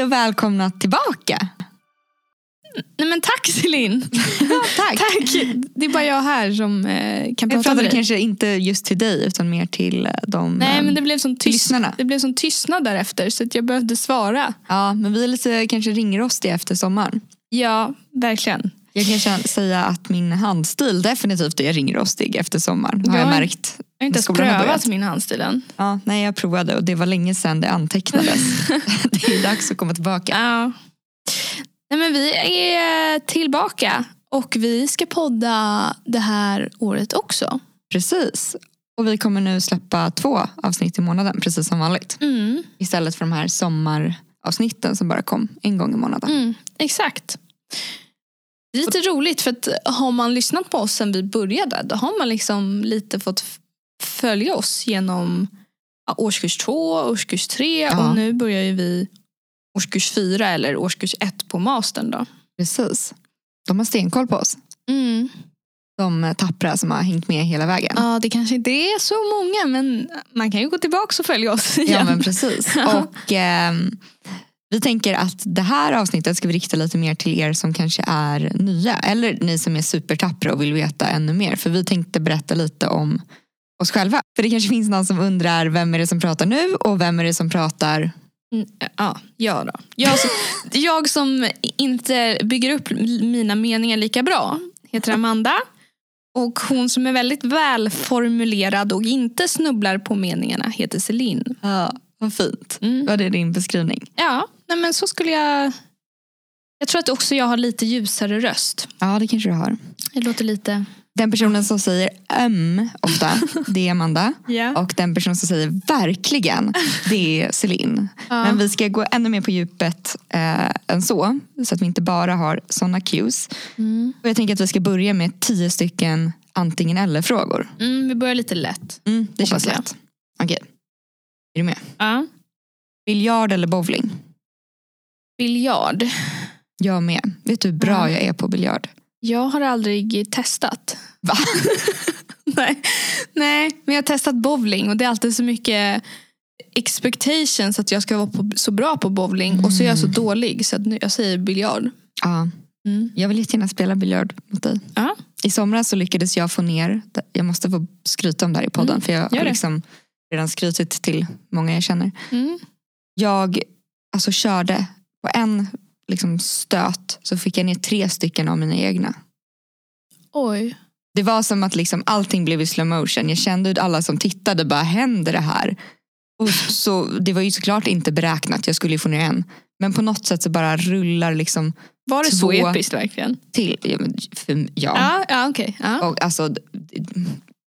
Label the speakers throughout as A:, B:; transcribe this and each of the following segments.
A: Hej och välkomna tillbaka.
B: Nej men tack Celine.
A: tack.
B: tack. Det är bara jag här som eh, kan
A: Jag
B: prata med
A: pratade kanske inte just till dig utan mer till eh, de
B: Nej
A: eh,
B: men det blev sån tyst,
A: lyssnarna.
B: det blev sån tystnad därefter så att jag behövde svara.
A: Ja, men vi är lite kanske ringrostiga efter sommaren.
B: Ja, verkligen.
A: Jag kan säga att min handstil definitivt är ringrostig efter sommaren. Har
B: Ja.
A: jag märkt.
B: Jag har inte ens prövat min handstil än.
A: Ja, nej, jag provade och det var länge sedan det antecknades. det är dags att komma tillbaka.
B: Ja. Nej, men vi är tillbaka och vi ska podda det här året också.
A: Precis. Och vi kommer nu släppa två avsnitt i månaden, precis som vanligt.
B: Mm,
A: Istället för de här sommaravsnitten som bara kom en gång i månaden.
B: mm, exakt. Det är lite roligt för att har man lyssnat på oss sedan vi började då har man liksom lite fått följa oss genom årskurs två, årskurs tre
A: Ja.
B: och nu börjar ju vi årskurs fyra eller årskurs ett på mastern. Då.
A: Precis. De har stenkoll på oss.
B: Mm.
A: De eh, tappra som har hängt med hela vägen.
B: Ja, det kanske inte är så många men man kan ju gå tillbaka och följa oss igen.
A: Ja men precis. Och ehm, vi tänker att det här avsnittet ska vi rikta lite mer till er som kanske är nya. Eller ni som är supertappra och vill veta ännu mer. För vi tänkte berätta lite om oss själva. För det kanske finns någon som undrar vem är det som pratar nu och vem är det som pratar
B: Mm, Ja, jag då. Jag som, jag som inte bygger upp mina meningar lika bra heter Amanda. Och hon som är väldigt välformulerad och inte snubblar på meningarna heter Celine.
A: Ja, vad fint.
B: Mm.
A: Var det din beskrivning?
B: Ja, nej men så skulle jag... Jag tror att också jag har lite ljusare röst.
A: Ja, det kanske du har.
B: Det låter lite...
A: Den personen som säger öm ofta, det är Amanda.
B: Ja.
A: Och den person som säger verkligen, det är Celine.
B: Ja.
A: Men vi ska gå ännu mer på djupet eh, än så. Så att vi inte bara har sådana cues.
B: Mm.
A: Och jag tänker att vi ska börja med tio stycken antingen eller frågor.
B: Mm, vi börjar lite lätt.
A: Mm, det
B: Hoppas
A: känns
B: jag.
A: lätt. Okej. Är du med?
B: Ja.
A: Biljard eller bowling?
B: Biljard.
A: Jag med. Vet du hur bra
B: Ja.
A: jag är på biljard?
B: Jag har aldrig testat.
A: Va?
B: Nej. Nej, men jag har testat bowling och det är alltid så mycket expectations att jag ska vara på, så bra på bowling och så är jag så
A: Mm.
B: dålig så att nu, jag säger biljard.
A: Ja.
B: Mm.
A: Jag vill jättegärna spela biljard mot dig.
B: Ja.
A: I somras så lyckades jag få ner, jag måste få skryta om det här i podden
B: Mm,
A: för jag har liksom redan skrytit till många jag känner.
B: Mm.
A: Jag alltså, körde på en liksom, stöt så fick jag ner tre stycken av mina egna.
B: Oj.
A: Det var som att liksom, allting blev i slow motion. Jag kände hur alla som tittade bara, händer det här? Och så, det var ju såklart inte beräknat, jag skulle ju få ner en. Men på något sätt så bara rullar liksom
B: Var det så
A: Två.
B: episkt verkligen?
A: till. Ja, för, ja.
B: Ja, ja okej. Ja.
A: Och alltså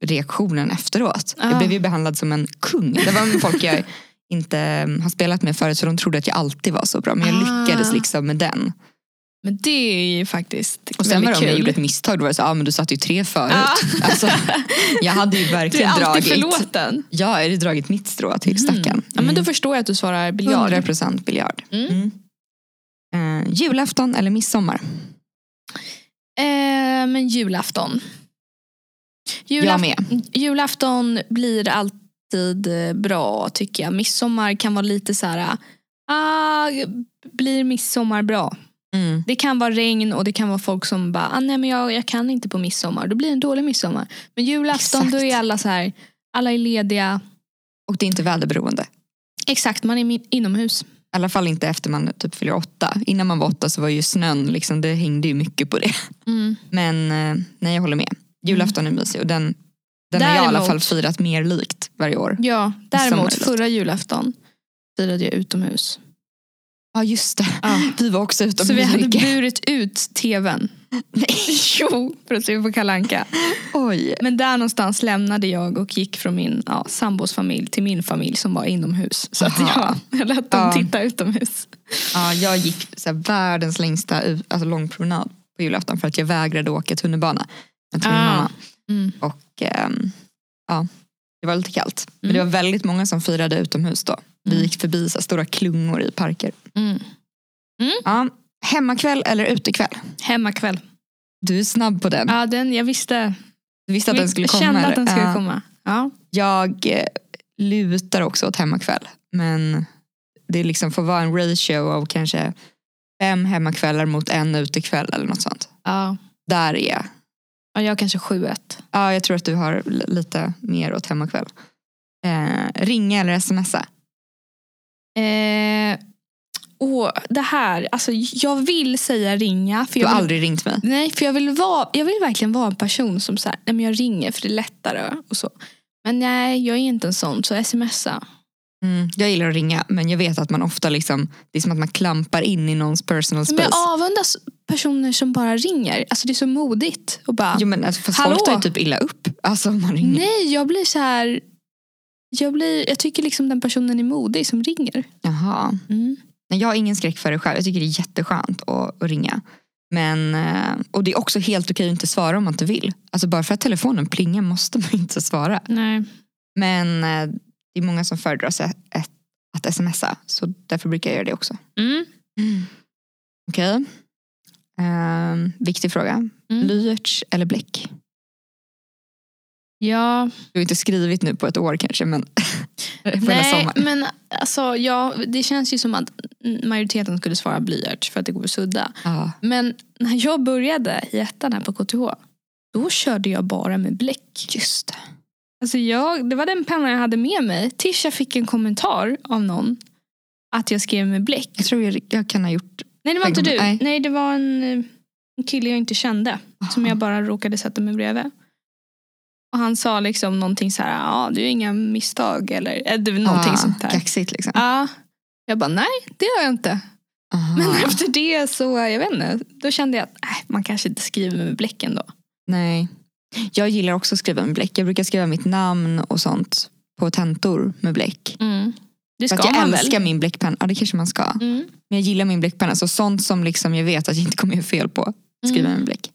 A: reaktionen efteråt.
B: Ja.
A: Jag blev ju behandlad som en kung. Det var folk jag inte mm, har spelat med förut så de trodde att jag alltid var så bra. Men jag
B: Ah.
A: lyckades liksom med den.
B: Men det är ju faktiskt
A: Och sen var det om jag gjorde ett misstag, då var det så ah, men du satte ju tre förut.
B: Ja.
A: Alltså, jag hade ju
B: Du är
A: verkligen
B: alltid
A: dragit.
B: förlåten.
A: Ja, jag hade dragit mitt strå till stacken.
B: Mm. Ja, men då förstår jag att du svarar biljard.
A: 100% biljard.
B: Mm.
A: Mm. Eh, julafton eller midsommar?
B: Eh, men julafton.
A: Jag
B: Julaf-
A: med.
B: Julafton blir alltid eh, bra tycker jag. Midsommar kan vara lite så här. Ah, blir midsommar bra?
A: Mm.
B: Det kan vara regn och det kan vara folk som bara, ah, nej men jag, jag kan inte på midsommar. Då blir det en dålig midsommar. Men julafton
A: Exakt.
B: då är alla så här, alla är lediga.
A: Och det är inte väderberoende.
B: Exakt, man är inomhus.
A: I alla fall inte efter man typ fyller åtta. Innan man var åtta så var ju snön, liksom, det hängde ju mycket på det.
B: Mm.
A: Men eh, nej, jag håller med. Julafton är mysig och den, den har jag i alla
B: Däremot-
A: fall firat mer likt varje år.
B: Ja, däremot förra julafton firade jag utomhus.
A: Ja just det,
B: Ja.
A: vi var också utomhus
B: Så vi hade
A: mycket.
B: burit ut tvn. jo, för att se på Kalanka.
A: Oj.
B: Men där någonstans lämnade jag och gick från min ja, sambos familj till min familj som var inomhus. Så att jag, jag lät dem
A: Ja.
B: titta utomhus.
A: Ja, jag gick så här, världens längsta alltså, långpromenad på julafton för att jag vägrade åka tunnelbana med min
B: Ah.
A: mamma.
B: Mm.
A: Och ehm, ja, det var lite kallt. Men
B: Mm.
A: det var väldigt många som firade utomhus då. Vi
B: Mm.
A: gick förbi så stora klungor i parker.
B: Mm.
A: Ja, hemmakväll eller utekväll?
B: Hemmakväll.
A: Du är snabb på den.
B: Ja, den, jag visste.
A: Du visste att den skulle
B: jag
A: komma?
B: kände att den skulle komma. Ja.
A: Jag eh, lutar också åt hemmakväll. Men det liksom får vara en ratio av kanske fem hemmakvällar mot en utekväll eller något sånt.
B: Ja.
A: Där är jag.
B: Ja, jag kanske 7-1.
A: Ja, jag tror att du har lite mer åt hemmakväll. Eh, ringa eller smsa?
B: Eh, åh, det här, alltså jag vill säga ringa. För
A: Du
B: jag
A: har
B: vill,
A: aldrig ringt mig.
B: Nej, för jag vill, vara, jag vill verkligen vara en person som så här, nej men jag ringer för det är lättare och så. Men nej, jag är inte en sån, så smsa.
A: Mm, jag gillar att ringa men jag vet att man ofta liksom, det är som att man klampar in i någons personal
B: Men
A: space.
B: jag avundas personer som bara ringer. Alltså det är så modigt. Och bara,
A: Jo, men alltså, fast
B: Hallå?
A: folk tar ju typ illa upp. Alltså man ringer.
B: nej, jag blir så här... Jag, blir, jag tycker liksom den personen är modig som ringer.
A: Jaha.
B: Mm.
A: Nej, jag har ingen skräck för det själv. Jag tycker det är jätteskönt att, att ringa. Men, eh, och det är också helt okej att inte svara om man inte vill. Alltså bara för att telefonen plingar måste man inte svara.
B: Nej.
A: Men eh, det är många som föredrar ett, att smsa. Så därför brukar jag göra det också.
B: Mm.
A: Okej. Ehm, viktig fråga.
B: Mm.
A: Blyerts eller bläck?
B: Ja,
A: Du har inte skrivit nu på ett år kanske men
B: nej, men alltså, ja, det känns ju som att majoriteten skulle svara blyerts för att det går att sudda.
A: Ja.
B: Men när jag började i ettan här på KTH, då körde jag bara med bläck.
A: Just det.
B: Alltså jag, det var den pennan jag hade med mig tills jag fick en kommentar av någon att jag skrev med bläck.
A: Jag tror jag, jag kan ha gjort...
B: Nej det var inte du.
A: Nej.
B: Nej, det var en, eh, en kille jag inte kände. Som jag bara råkade sätta mig bredvid. Och han sa liksom någonting så här, ja du är inga misstag eller var någonting
A: ah,
B: sånt där.
A: Kaxigt liksom.
B: Ja. Jag bara, nej det gör jag inte.
A: Aha.
B: Men efter det så, jag vet inte, då kände jag att nej, man kanske inte skriver med bläcken då.
A: Nej. Jag gillar också att skriva med bläck. Jag brukar skriva mitt namn och sånt på tentor med bläck.
B: Det
A: För
B: ska
A: att jag
B: man
A: älskar
B: väl?
A: min bläckpenna. Ja det kanske man ska.
B: Mm.
A: Men jag gillar min bläckpenna. Så sånt som liksom jag vet att jag inte kommer göra fel på. Skriva
B: Mm.
A: med bläck.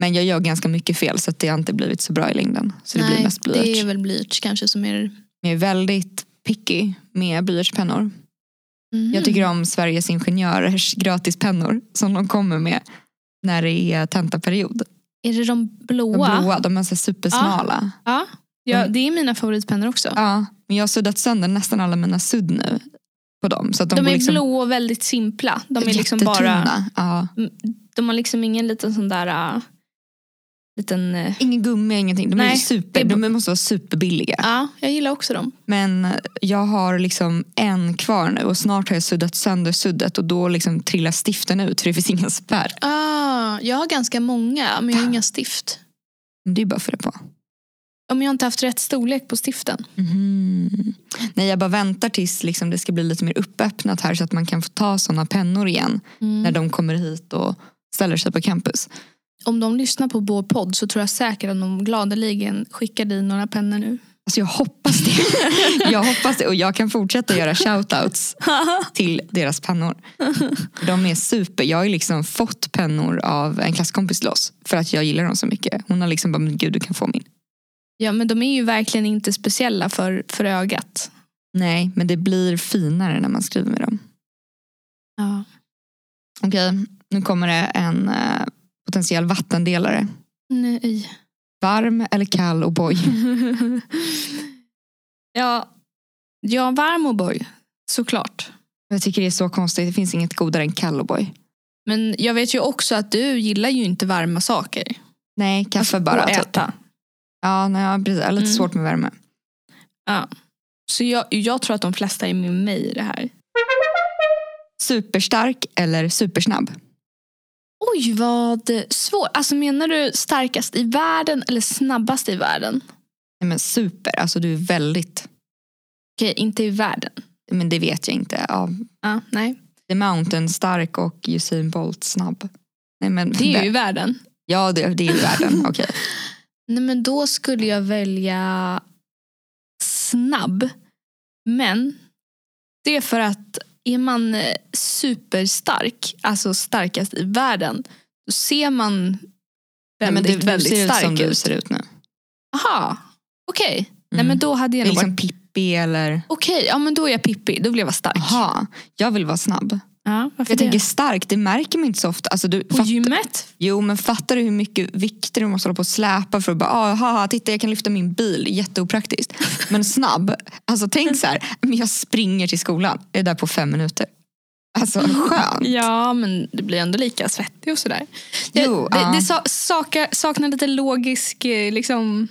A: Men jag gör ganska mycket fel så att det har inte blivit så bra i längden. Så det blir mest
B: det
A: blyerts.
B: är väl blyerts kanske som är...
A: Jag är väldigt picky med blyertspennor.
B: Mm.
A: Jag tycker om Sveriges Ingenjörers gratispennor som de kommer med när det är tentaperiod.
B: Är det de
A: De
B: blåa?
A: blåa, de är så supersmala.
B: Ja, ja
A: Mm.
B: det är mina favoritpennor också.
A: Ja, men jag har suddat sönder nästan alla mina sudd nu på dem. Så de,
B: de är
A: liksom
B: blå och väldigt simpla. De är liksom bara...
A: Ja.
B: De har liksom ingen liten sån där... Uh, liten... Uh,
A: Ingen gummi, ingenting. De, är
B: Nej,
A: super,
B: det är-
A: de måste vara superbilliga.
B: ja, jag gillar också dem.
A: Men jag har liksom en kvar nu och snart har jag suddat sönder suddet och då liksom trillar stiften ut för det finns ingen spärr.
B: Ah, jag har ganska många, men jag har inga stift.
A: Det är bara att fylla på.
B: Om jag inte haft rätt storlek på stiften.
A: Mhm. Nej, jag bara väntar tills liksom det ska bli lite mer uppöppnat här så att man kan få ta sådana pennor igen
B: Mm.
A: när de kommer hit och ställer sig på campus.
B: Om de lyssnar på vår podd så tror jag säkert att de gladeligen skickar dig några pennor nu.
A: Alltså jag hoppas det. jag hoppas det och jag kan fortsätta göra shoutouts till deras pennor. De är super. Jag har liksom fått pennor av en klasskompis till oss för att jag gillar dem så mycket. Hon har liksom bara, men gud du kan få min.
B: Ja, men de är ju verkligen inte speciella för, för ögat.
A: Nej, men det blir finare när man skriver med dem.
B: Ja.
A: Okej, nu kommer det en eh, potentiell vattendelare.
B: Nej.
A: Varm eller kall O'boy?
B: ja, ja, varm O'boy. Såklart.
A: Jag tycker det är så konstigt. Det finns inget godare än kall O'boy.
B: Men jag vet ju också att du gillar ju inte varma saker.
A: Nej, kaffe bara.
B: Och
A: typ.
B: äta.
A: Ja, nej, jag har lite
B: Mm.
A: svårt med värme.
B: Ja. Så jag, jag tror att de flesta är med mig i det här.
A: Superstark eller supersnabb?
B: Oj, vad svårt. Alltså menar du starkast i världen eller snabbast i världen?
A: Nej, men super, alltså du är väldigt...
B: Okej, inte i världen.
A: Men det vet jag inte. Ja,
B: Ja, nej.
A: The Mountain stark och Usain Bolt snabb. Nej, men,
B: Det är ju i världen.
A: Ja, det, det är ju världen. Okej.
B: Nej, men då skulle jag välja snabb. Men det är för att är man eh, superstark, alltså starkast i världen, då ser man
A: Nej, men du,
B: väldigt
A: ser ut
B: stark
A: som du
B: ut.
A: ser ut nu.
B: Aha, okej. Nej
A: Mm.
B: men då hade
A: Det
B: jag nog
A: liksom
B: varit...
A: Pippi eller...
B: Okej, ja men då är jag Pippi. Då vill jag vara stark.
A: Aha, jag vill vara snabb.
B: Ja,
A: Jag
B: det?
A: tänker stark, det märker man inte så ofta. Alltså, du,
B: På
A: fatt,
B: gymmet?
A: jo men fattar du hur mycket vikter du måste hålla på och släpa för att bara, ah, haha, titta jag kan lyfta min bil, jätteopraktiskt. Men snabb, alltså tänk så här, jag springer till skolan, jag är där på fem minuter. Alltså skönt.
B: Ja, men det blir ändå lika svettig och sådär. Det,
A: Jo,
B: det,
A: ja.
B: det sakar, saknar lite logisk, eh, liksom,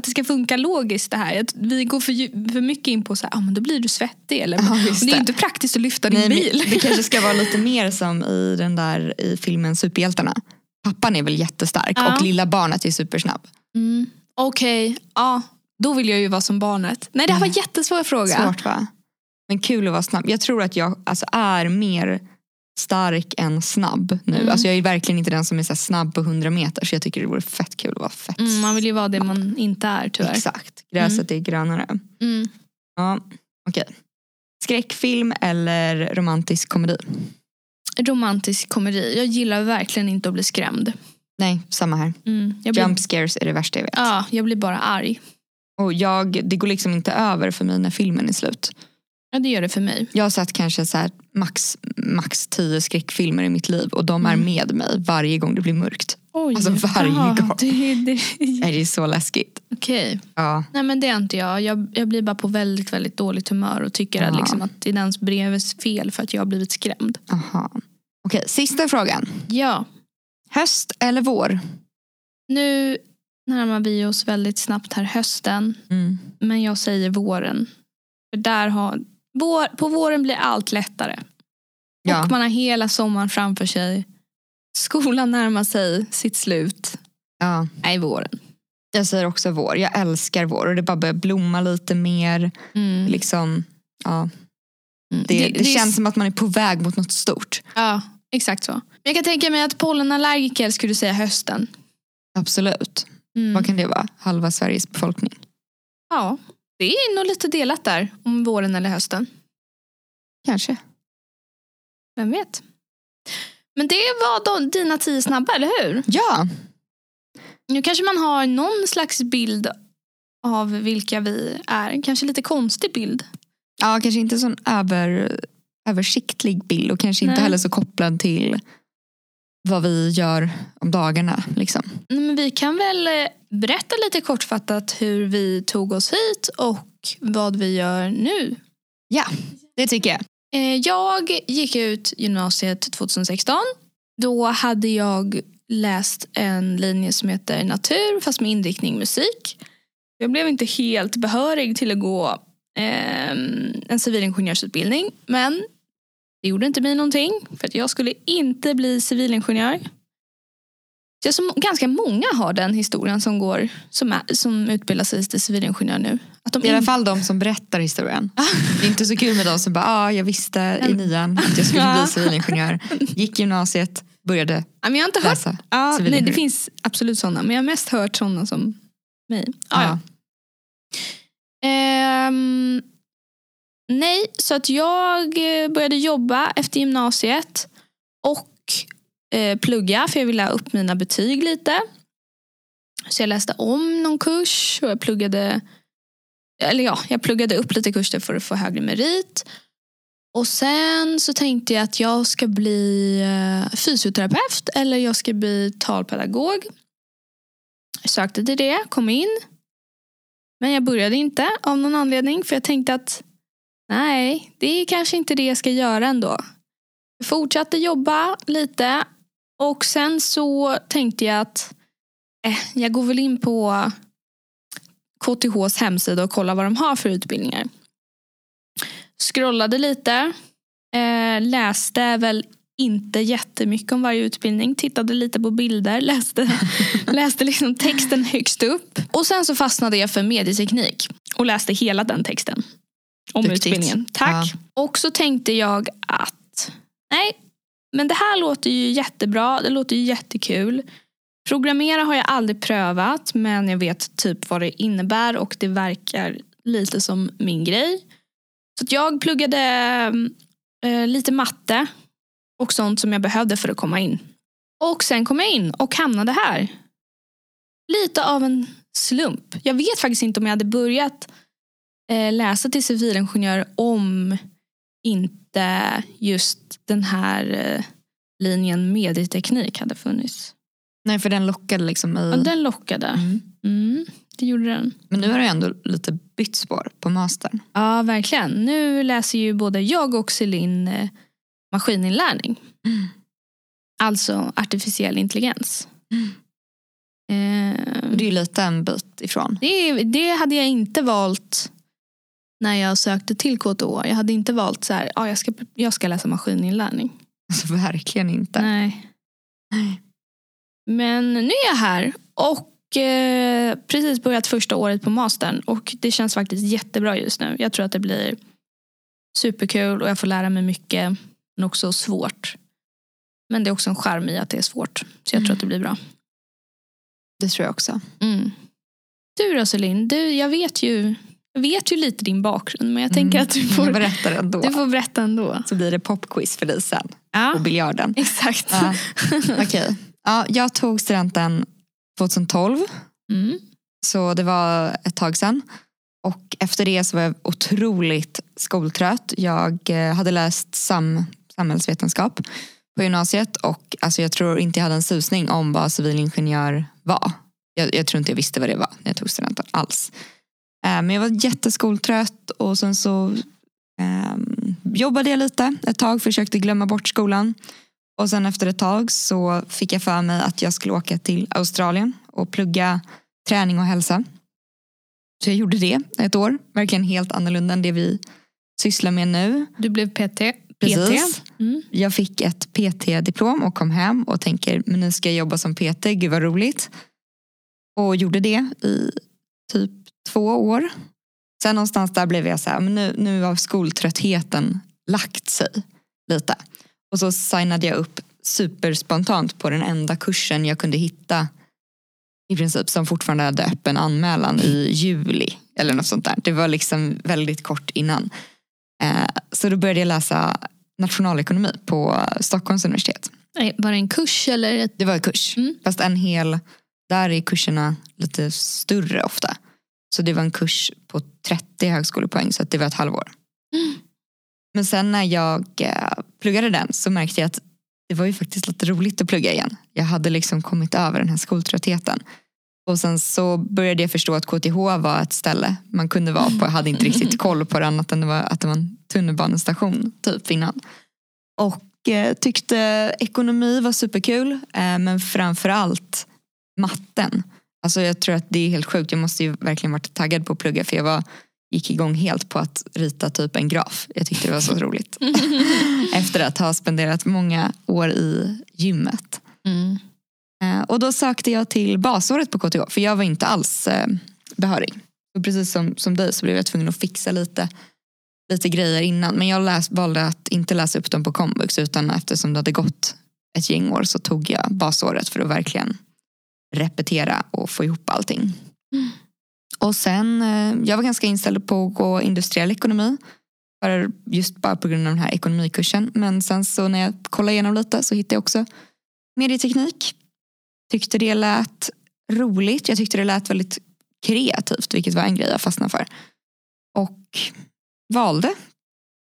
B: att det ska funka logiskt det här. Att vi går för, för mycket in på så här, ah, men då blir du svettig. Eller,
A: Ja,
B: och det är
A: det.
B: inte praktiskt att lyfta din
A: Nej,
B: bil.
A: det kanske ska vara lite mer som i den där i filmen Superhjältarna. Pappan är väl jättestark
B: Ja.
A: och lilla barnet är supersnabb.
B: Mm. Okej, ja. Då vill jag ju vara som barnet. Nej, det här var en jättesvår fråga.
A: Svårt va? Men kul att vara snabb. Jag tror att jag alltså, är mer stark än snabb nu.
B: Mm.
A: Alltså, jag är verkligen inte den som är så snabb på 100 meter så jag tycker det vore fett kul att vara fett
B: Mm, man vill ju vara det man inte är tyvärr.
A: Exakt, gräset är grönare.
B: Mm.
A: Ja, okej. Skräckfilm eller romantisk komedi?
B: Romantisk komedi. Jag gillar verkligen inte att bli skrämd.
A: Nej, samma här.
B: Mm. Blir,
A: Jump scares är det värsta jag vet.
B: ja, jag blir bara arg.
A: Och jag, det går liksom inte över för mig när filmen är slut.
B: Ja, det gör det för mig.
A: Jag har sett kanske så här max, max tio skräckfilmer i mitt liv och de är
B: Mm.
A: med mig varje gång det blir mörkt.
B: Oj.
A: Alltså varje
B: Jaha,
A: gång.
B: Det, det,
A: Nej, Det är så läskigt.
B: Okej.
A: Ja.
B: Nej men det är inte jag. jag. Jag blir bara på väldigt väldigt dåligt humör och tycker att,
A: Ja.
B: liksom, att det är dens breves fel för att jag har blivit skrämd.
A: Aha. Okej, sista frågan.
B: Ja.
A: Höst eller vår?
B: Nu närmar vi oss väldigt snabbt här hösten.
A: Mm.
B: Men jag säger våren. För där har, vår, på våren blir allt lättare.
A: Ja.
B: Och man har hela sommaren framför sig. Skolan närmar sig sitt slut.
A: ja.
B: Nej, våren.
A: Jag säger också vår. Jag älskar vår och det bara börjar blomma lite mer.
B: Mm.
A: Liksom, ja.
B: Mm.
A: det, det,
B: är-
A: känns som att man är på väg mot något stort.
B: Ja, exakt så. Men jag kan tänka mig att pollenallergiker skulle säga hösten.
A: Absolut.
B: Mm.
A: Vad kan det vara? Halva Sveriges befolkning.
B: Ja, det är nog lite delat där om våren eller hösten.
A: Kanske.
B: Vem vet? Men det var då dina tio snabba, eller hur?
A: Ja,
B: Nu kanske man har någon slags bild av vilka vi är. Kanske lite konstig bild.
A: ja kanske inte sån över, översiktlig bild och kanske inte
B: Nej.
A: heller så kopplad till vad vi gör om dagarna. Liksom.
B: Men vi kan väl eh, berätta lite kortfattat hur vi tog oss hit och vad vi gör nu.
A: Ja, det tycker jag.
B: Eh, Jag gick ut gymnasiet 2016. Då hade jag läst en linje som heter natur fast med inriktning musik. Jag blev inte helt behörig till att gå eh, en civilingenjörsutbildning men det gjorde inte mig någonting för att jag skulle inte bli civilingenjör. Jag som ganska många har den historien som går som, är, som utbildar sig till civilingenjör nu. Att de
A: I alla
B: in-
A: fall de som berättar historien. Det är inte så kul med de som bara, ah, jag visste i nian att jag skulle
B: Ja.
A: bli civilingenjör. Gick gymnasiet, började
B: Ja, men jag har inte hört
A: läsa.
B: Ja, nej, det finns absolut sådana. Men jag har mest hört sådana som mig. Ah, ja. Ehm, nej, så att jag eh, började jobba efter gymnasiet. Och eh, plugga för jag ville ha upp mina betyg lite. Så jag läste om någon kurs och jag pluggade eller ja, jag pluggade upp lite kurser för att få högre merit. Och sen så tänkte jag att jag ska bli eh, fysioterapeut eller jag ska bli talpedagog. Jag sökte till det, kom in. Men jag började inte av någon anledning för jag tänkte att nej, det är kanske inte det jag ska göra ändå. Jag fortsatte jobba lite och sen så tänkte jag att eh, jag går väl in på KTHs hemsida och kollar vad de har för utbildningar. Scrollade lite, eh, läste väl inte jättemycket om varje utbildning, tittade lite på bilder, läste, läste liksom texten högst upp. Och sen så fastnade jag för medieteknik och läste hela den texten. Om
A: Duktigt.
B: utbildningen. Tack. Och så tänkte jag att nej, men det här låter ju jättebra, det låter ju jättekul. Programmera har jag aldrig prövat men jag vet typ vad det innebär och det verkar lite som min grej. Så att jag pluggade eh, lite matte och sånt som jag behövde för att komma in. Och sen kom jag in och hamnade här. Lite av en slump. Jag vet faktiskt inte om jag hade börjat eh, läsa till civilingenjör om inte just den här eh, linjen medieteknik hade funnits.
A: Nej för den lockade liksom i...
B: Ja, den lockade.
A: Mm.
B: Mm, det gjorde den.
A: Men nu har det ändå lite bytt spår på mastern.
B: Ja, verkligen. Nu läser ju både jag och Celine eh, maskininlärning.
A: Mm.
B: Alltså artificiell intelligens. Eh,
A: det är ju lite en bit ifrån.
B: det, det hade jag inte valt när jag sökte till KTH. Jag hade inte valt så här, ja, jag, ska, jag ska läsa maskininlärning.
A: Alltså, verkligen inte.
B: Nej.
A: Nej.
B: Men nu är jag här och eh, precis börjat första året på mastern och det känns faktiskt jättebra just nu. Jag tror att det blir superkul och jag får lära mig mycket men också svårt. Men det är också en charm i att det är svårt. Så jag tror
A: Mm.
B: att det blir bra.
A: Det tror jag också.
B: Mm. Du då Celine, du, jag, vet ju, jag vet ju lite din bakgrund men jag tänker
A: Mm.
B: att du får,
A: berättar ändå.
B: du får berätta ändå.
A: Så blir det popquiz för dig sen.
B: Ja,
A: Och biljarden.
B: exakt.
A: Ja. Okej. Ja, jag tog studenten 2012.
B: Mm.
A: Så det var ett tag sedan. Och efter det så var jag otroligt skoltrött. Jag eh, hade läst sam, samhällsvetenskap på gymnasiet och alltså jag tror inte jag hade en susning om vad civilingenjör var. Jag, jag tror inte jag visste vad det var när jag tog studenten alls. Eh, men jag var jätteskoltrött och sen så ehm, jobbade jag lite ett tag, försökte glömma bort skolan. Och sen efter ett tag så fick jag för mig att jag skulle åka till Australien och plugga träning och hälsa. Så jag gjorde det ett år. Verkligen helt annorlunda än det vi sysslar med nu.
B: Du blev PT.
A: Precis.
B: PT. Mm.
A: Jag fick ett PT-diplom och kom hem och tänker men nu ska jag jobba som PT, gud vad roligt. Och gjorde det i typ två år. Sen någonstans där blev jag så här, men nu, nu har skoltröttheten lagt sig lite. Och så signade jag upp superspontant på den enda kursen jag kunde hitta i princip som fortfarande hade öppen anmälan i juli eller något sånt där. Det var liksom väldigt kort innan. Eh, så då började jag läsa nationalekonomi på Stockholms universitet.
B: Var det en kurs eller? Ett...
A: Det var en kurs,
B: Mm.
A: fast en hel, där är kurserna lite större ofta. Så det var en kurs på 30 högskolepoäng så det var ett halvår.
B: Mm.
A: Men sen när jag eh, pluggade den så märkte jag att det var ju faktiskt lite roligt att plugga igen. Jag hade liksom kommit över den här skoltröttheten. Och sen så började jag förstå att KTH var ett ställe man kunde vara på. Jag hade inte riktigt koll på det annat än det var, att det var en tunnelbanestation typ innan. Och eh, tyckte ekonomi var superkul eh, men framförallt matten. Alltså jag tror att det är helt sjukt. Jag måste ju verkligen varit taggad på att plugga för jag var, gick igång helt på att rita typ en graf. Jag tyckte det var så roligt. Efter att ha spenderat många år i gymmet.
B: Mm.
A: Eh, Och då sökte jag till basåret på KTH för jag var inte alls eh, behörig. Och precis som, som dig så blev jag tvungen att fixa lite, lite grejer innan. Men jag läs, valde att inte läsa upp dem på komvux utan eftersom det hade gått ett gäng år så tog jag basåret för att verkligen repetera och få ihop allting. Och sen, eh, jag var ganska inställd på att gå industriell ekonomi. För just bara på grund av den här ekonomikursen. Men sen så när jag kollade igenom lite så hittade jag också medieteknik. Tyckte det lät roligt. Jag tyckte det lät väldigt kreativt, vilket var en grej jag fastnade för. Och valde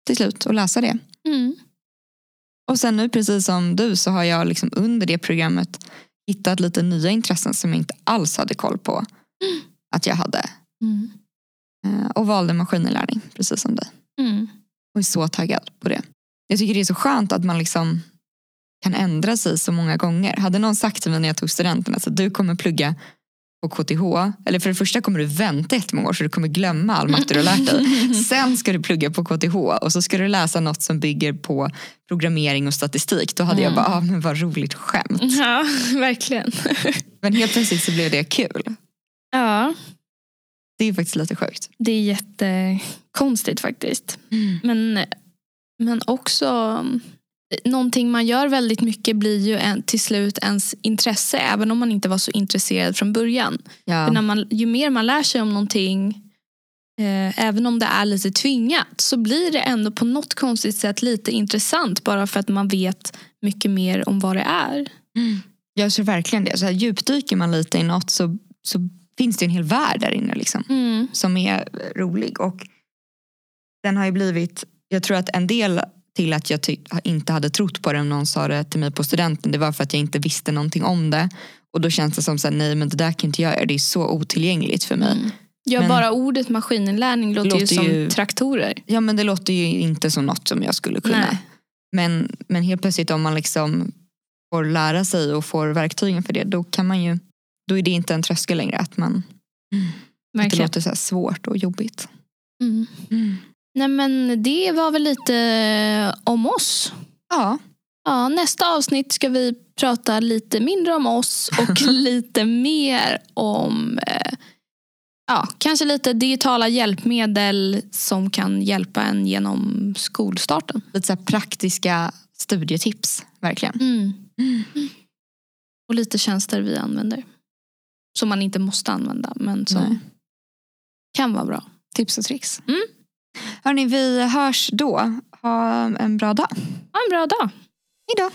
A: till slut att läsa det.
B: Mm.
A: Och sen nu, precis som du, så har jag liksom under det programmet hittat lite nya intressen som jag inte alls hade koll på att jag hade.
B: Mm.
A: Eh, Och valde maskininlärning, precis som dig.
B: Mm.
A: Och är så taggad på det. Jag tycker det är så skönt att man liksom kan ändra sig så många gånger. Hade någon sagt till mig när jag tog studenten att du kommer plugga på KTH, eller för det första kommer du vänta jättemånga år så du kommer glömma all matte du har lärt dig. Sen ska du plugga på KTH och så ska du läsa något som bygger på programmering och statistik. Då hade jag
B: Mm.
A: bara, ah, men vad roligt skämt.
B: Ja, verkligen.
A: Men helt plötsligt så blev det kul.
B: Ja,
A: Det är faktiskt lite sjukt.
B: det är jättekonstigt faktiskt. Men, men också någonting man gör väldigt mycket blir ju en, till slut ens intresse även om man inte var så intresserad från början. För
A: Ja.
B: när man, ju mer man lär sig om någonting eh, även om det är lite tvingat så blir det ändå på något konstigt sätt lite intressant bara för att man vet mycket mer om vad det är.
A: Jag tror verkligen det. Så här, djupdyker man lite i något så, så finns det en hel värld där inne. Liksom.
B: Mm.
A: som är rolig. Och den har ju blivit jag tror att en del till att jag inte hade trott på det om någon sa det till mig på studenten det var för att jag inte visste någonting om det. Och då känns det som att nej men det där kan inte jag göra, det är så otillgängligt för mig.
B: Mm. Ja,
A: Men-
B: bara ordet maskininlärning låter, ju
A: Låter
B: som
A: ju-
B: traktorer.
A: Ja men det låter ju inte som något som jag skulle kunna.
B: Nej.
A: Men, men helt plötsligt om man liksom får lära sig och får verktygen för det då kan man ju, då är det inte en tröskel längre att man att det låter så svårt och jobbigt.
B: Mm. Nej, men det var väl lite om oss.
A: Ja,
B: Ja, nästa avsnitt ska vi prata lite mindre om oss och lite mer om eh, ja, kanske lite digitala hjälpmedel som kan hjälpa en genom skolstarten.
A: lite så praktiska studietips verkligen.
B: Mm. Och lite tjänster vi använder. Som man inte måste använda men som
A: Nej.
B: kan vara bra.
A: Tips och tricks.
B: Mm.
A: Hörni, vi hörs då. Ha en bra dag.
B: Ha en bra dag.
A: Hejdå.